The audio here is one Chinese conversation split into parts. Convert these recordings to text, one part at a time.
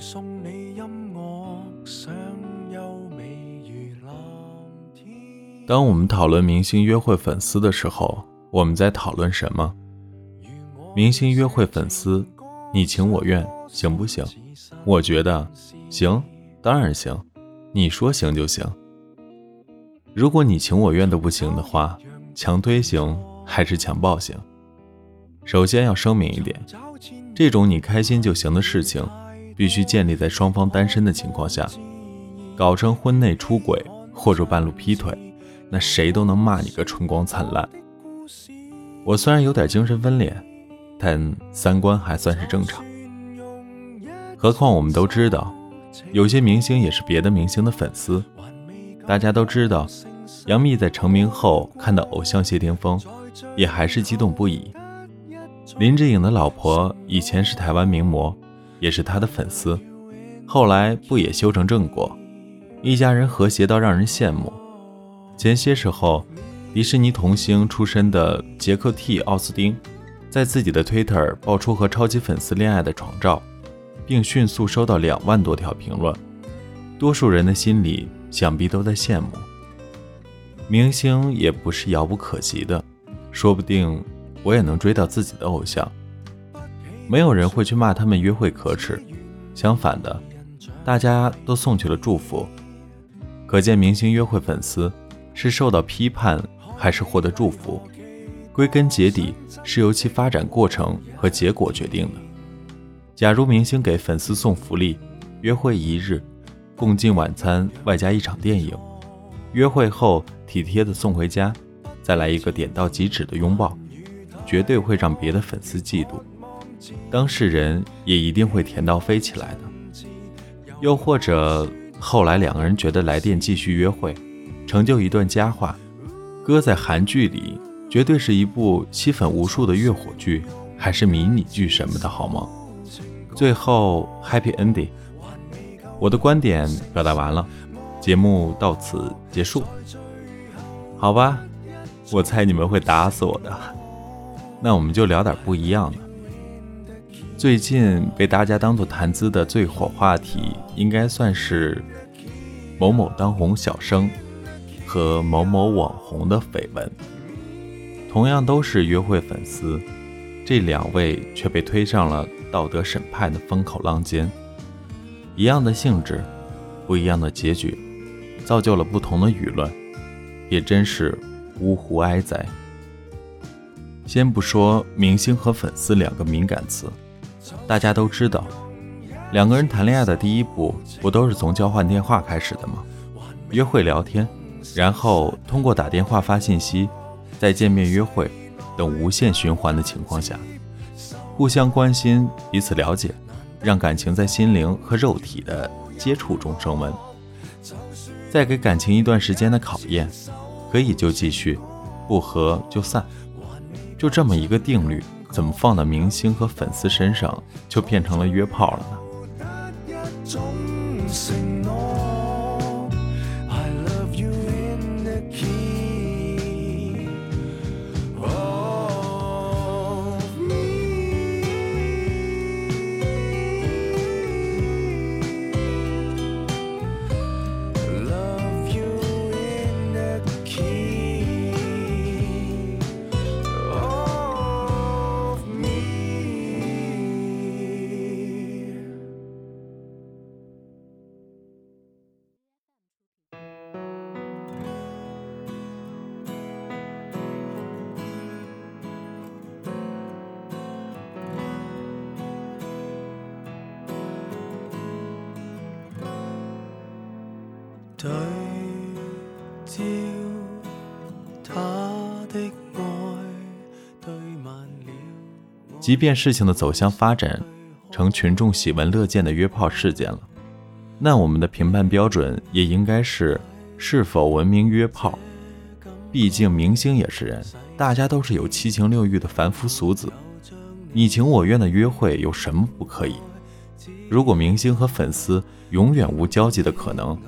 送你音乐赏优美遇浪当我们讨论明星约会粉丝的时候，我们在讨论什么？明星约会粉丝，你情我愿，行不行？我觉得行，当然行。你说行就行。如果你情我愿都不行的话，强推行还是强暴行？首先要声明一点，这种你开心就行的事情，必须建立在双方单身的情况下。搞成婚内出轨或者半路劈腿。那谁都能骂你个春光灿烂。我虽然有点精神分裂，但三观还算是正常。何况我们都知道，有些明星也是别的明星的粉丝。大家都知道，杨幂在成名后看到偶像谢霆锋，也还是激动不已。林志颖的老婆以前是台湾名模，也是他的粉丝，后来不也修成正果，一家人和谐到让人羡慕。前些时候，迪士尼童星出身的杰克 ·T· 奥斯汀，在自己的 Twitter 爆出和超级粉丝恋爱的床照，并迅速收到两万多条评论。多数人的心里想必都在羡慕。明星也不是遥不可及的，说不定我也能追到自己的偶像。没有人会去骂他们约会可耻，相反的，大家都送去了祝福。可见明星约会粉丝。是受到批判还是获得祝福，归根结底是由其发展过程和结果决定的。假如明星给粉丝送福利，约会一日，共进晚餐外加一场电影，约会后体贴的送回家，再来一个点到即止的拥抱，绝对会让别的粉丝嫉妒，当事人也一定会甜到飞起来的。又或者后来两个人觉得来电继续约会。成就一段佳话，搁在韩剧里，绝对是一部吸粉无数的月火剧，还是迷你剧什么的，好吗？最后 happy ending。我的观点表达完了，节目到此结束。好吧，我猜你们会打死我的，那我们就聊点不一样的。最近被大家当做谈资的最火话题，应该算是某某当红小生。和某某网红的绯闻，同样都是约会粉丝，这两位却被推上了道德审判的风口浪尖。一样的性质，不一样的结局，造就了不同的舆论，也真是呜呼哀哉。先不说明星和粉丝两个敏感词，大家都知道，两个人谈恋爱的第一步，不都是从交换电话开始的吗？约会聊天。然后通过打电话、发信息，在见面、约会等无限循环的情况下，互相关心、彼此了解，让感情在心灵和肉体的接触中升温。再给感情一段时间的考验，可以就继续，不合就散。就这么一个定律，怎么放到明星和粉丝身上，就变成了约炮了呢？对他的爱对慢了即便事情的走向发展成群众喜闻乐见的约炮事件了，那我们的评判标准也应该是是否文明约炮。毕竟明星也是人，大家都是有七情六欲的凡夫俗子，你情我愿的约会有什么不可以？如果明星和粉丝永远无交集的可能，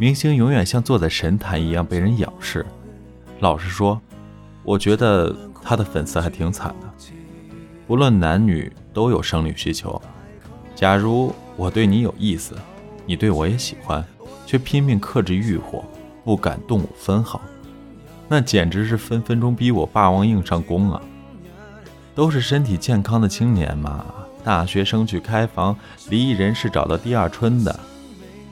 明星永远像坐在神坛一样被人仰视。老实说，我觉得他的粉丝还挺惨的。不论男女都有生理需求。假如我对你有意思，你对我也喜欢，却拼命克制欲火，不敢动我分毫，那简直是分分钟逼我霸王硬上弓啊！都是身体健康的青年嘛，大学生去开房，离异人士找到第二春的，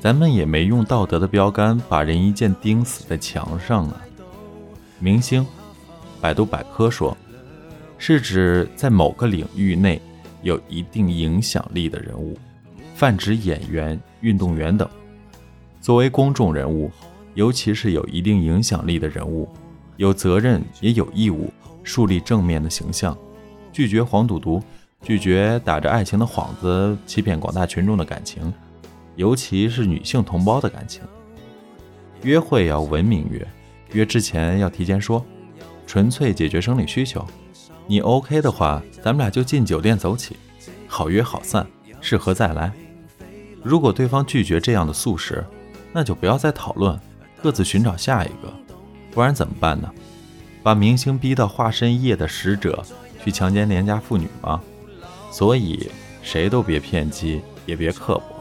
咱们也没用道德的标杆把人一剑钉死在墙上啊！明星，百度百科说，是指在某个领域内有一定影响力的人物。泛指演员、运动员等。作为公众人物，尤其是有一定影响力的人物，有责任也有义务树立正面的形象，拒绝黄赌毒，拒绝打着爱情的幌子欺骗广大群众的感情，尤其是女性同胞的感情。约会要文明约，约之前要提前说，纯粹解决生理需求。你 OK 的话，咱们俩就进酒店走起，好约好散，适合再来。如果对方拒绝这样的素食，那就不要再讨论，各自寻找下一个。不然怎么办呢？把明星逼到化身夜的使者去强奸廉价妇女吗？所以谁都别偏激，也别刻薄。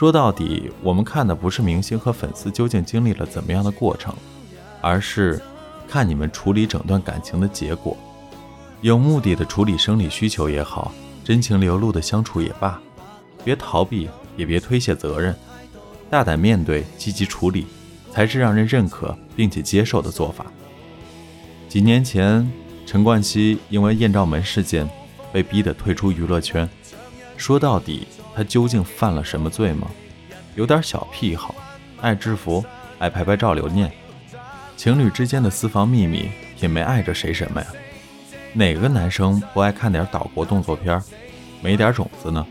说到底，我们看的不是明星和粉丝究竟经历了怎么样的过程，而是看你们处理整段感情的结果。有目的的处理生理需求也好，真情流露的相处也罢。别逃避，也别推卸责任，大胆面对，积极处理，才是让人认可并且接受的做法。几年前，陈冠希因为艳照门事件被逼得退出娱乐圈。说到底，他究竟犯了什么罪吗？有点小癖好，爱制服，爱拍拍照留念。情侣之间的私房秘密也没碍着谁什么呀？哪个男生不爱看点岛国动作片，没点种子呢？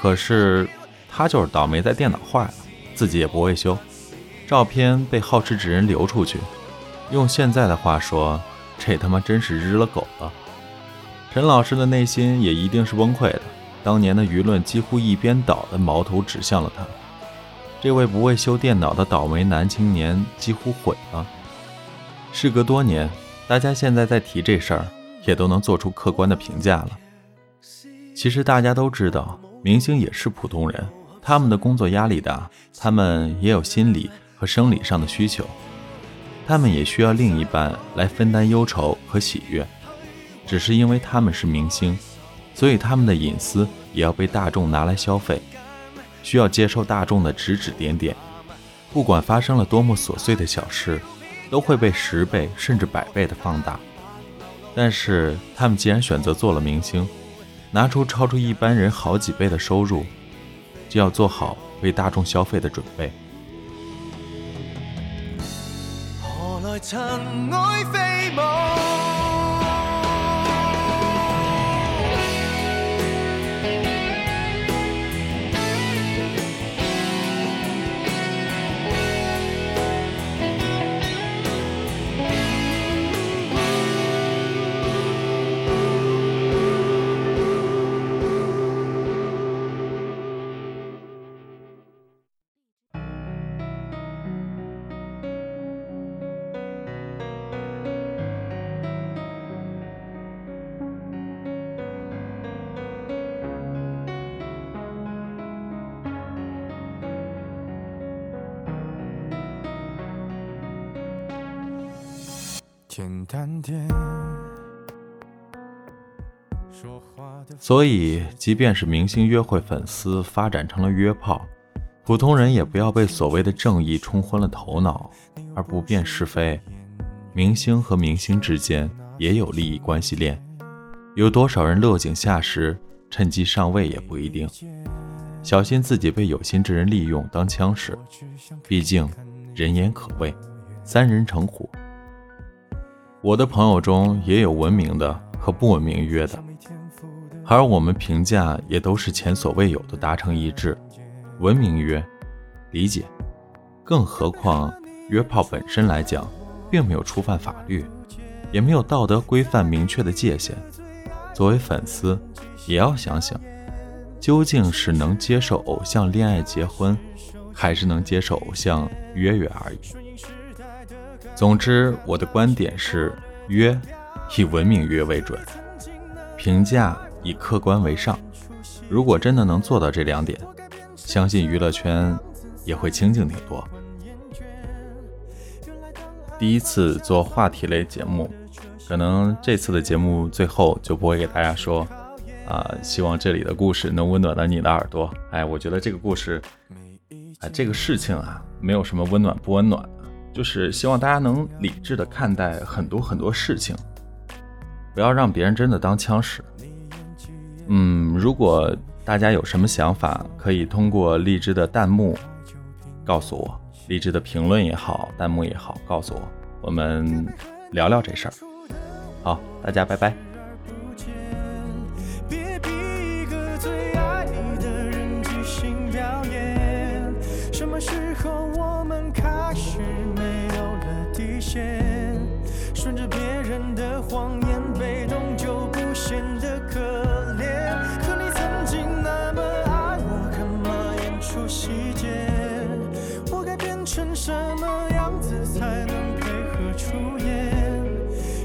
可是他就是倒霉，在电脑坏了，自己也不会修，照片被好事之人流出去。用现在的话说，这他妈真是日了狗了。陈老师的内心也一定是崩溃的，当年的舆论几乎一边倒的矛头指向了他。这位不会修电脑的倒霉男青年几乎毁了。事隔多年，大家现在在提这事儿，也都能做出客观的评价了。其实大家都知道。明星也是普通人，他们的工作压力大，他们也有心理和生理上的需求，他们也需要另一半来分担忧愁和喜悦。只是因为他们是明星，所以他们的隐私也要被大众拿来消费，需要接受大众的指指点点。不管发生了多么琐碎的小事，都会被十倍甚至百倍的放大。但是他们既然选择做了明星，拿出超出一般人好几倍的收入，就要做好为大众消费的准备。何来尘埃飞舞？所以，即便是明星约会粉丝发展成了约炮，普通人也不要被所谓的正义冲昏了头脑而不辨是非。明星和明星之间也有利益关系链，有多少人落井下石，趁机上位也不一定。小心自己被有心之人利用当枪使，毕竟人言可畏，三人成虎。我的朋友中也有文明的和不文明约的，而我们评价也都是前所未有的达成一致。文明约，理解，更何况约炮本身来讲，并没有触犯法律，也没有道德规范明确的界限。作为粉丝，也要想想，究竟是能接受偶像恋爱结婚，还是能接受偶像约约而已。总之，我的观点是：约以文明约为准，评价以客观为上。如果真的能做到这两点，相信娱乐圈也会清静挺多。第一次做话题类节目，可能这次的节目最后就不会给大家说，啊，希望这里的故事能温暖到你的耳朵。哎，我觉得这个故事，啊，这个事情啊，没有什么温暖不温暖，就是希望大家能理智的看待很多很多事情，不要让别人真的当枪使。嗯，如果大家有什么想法，可以通过荔枝的弹幕告诉我，荔枝的评论也好，弹幕也好，告诉我，我们聊聊这事儿。好，大家拜拜。顺着别人的谎言，被动就不显得可怜。可你曾经那么爱我，干嘛演出细节？我该变成什么样子才能配合出演？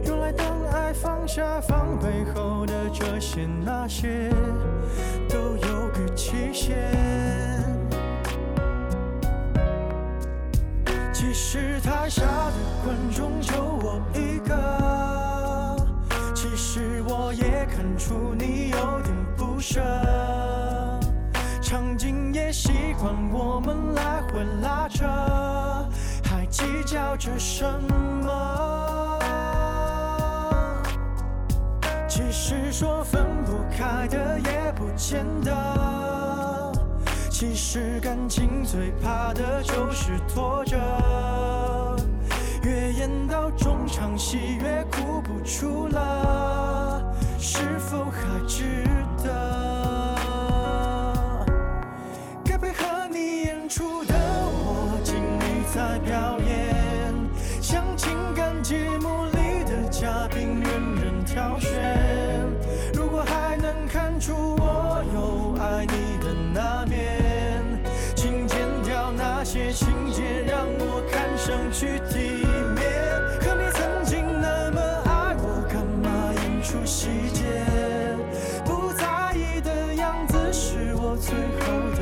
原来当爱放下防备后的这些那些，观众就我一个，其实我也看出你有点不舍。场景也习惯我们来回拉扯，还计较着什么？其实说分不开的也不见得。其实感情最怕的就是拖着，演到中场戏越哭不出了，是否还值得？该配合你演出的我尽力在表演，像情感节目里的嘉宾任人挑选。是我最后。